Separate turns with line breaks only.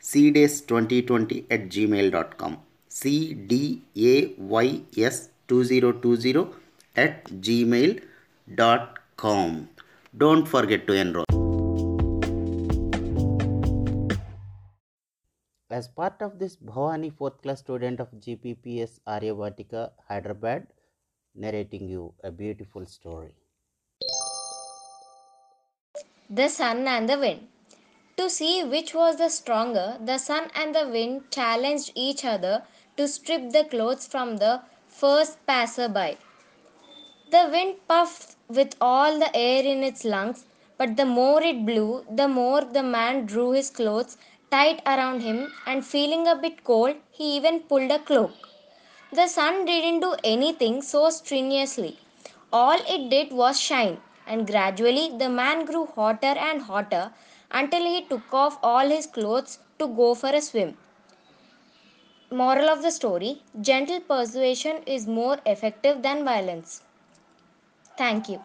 cdays2020 at gmail.com cdays2020 at gmail.com don't forget to enroll. As part of this bhavani fourth class student of gbps aryavatika hyderabad narrating you a beautiful story.
The sun and the wind. To see which was the stronger, the sun and the wind challenged each other to strip the clothes from the first passerby. The wind puffed with all the air in its lungs, but the more it blew, the more the man drew his clothes tight around him, and feeling a bit cold, he even pulled a cloak. The sun didn't do anything so strenuously. All it did was shine, and gradually the man grew hotter and hotter until he took off all his clothes to go for a swim. Moral of the story Gentle persuasion is more effective than violence. Thank you.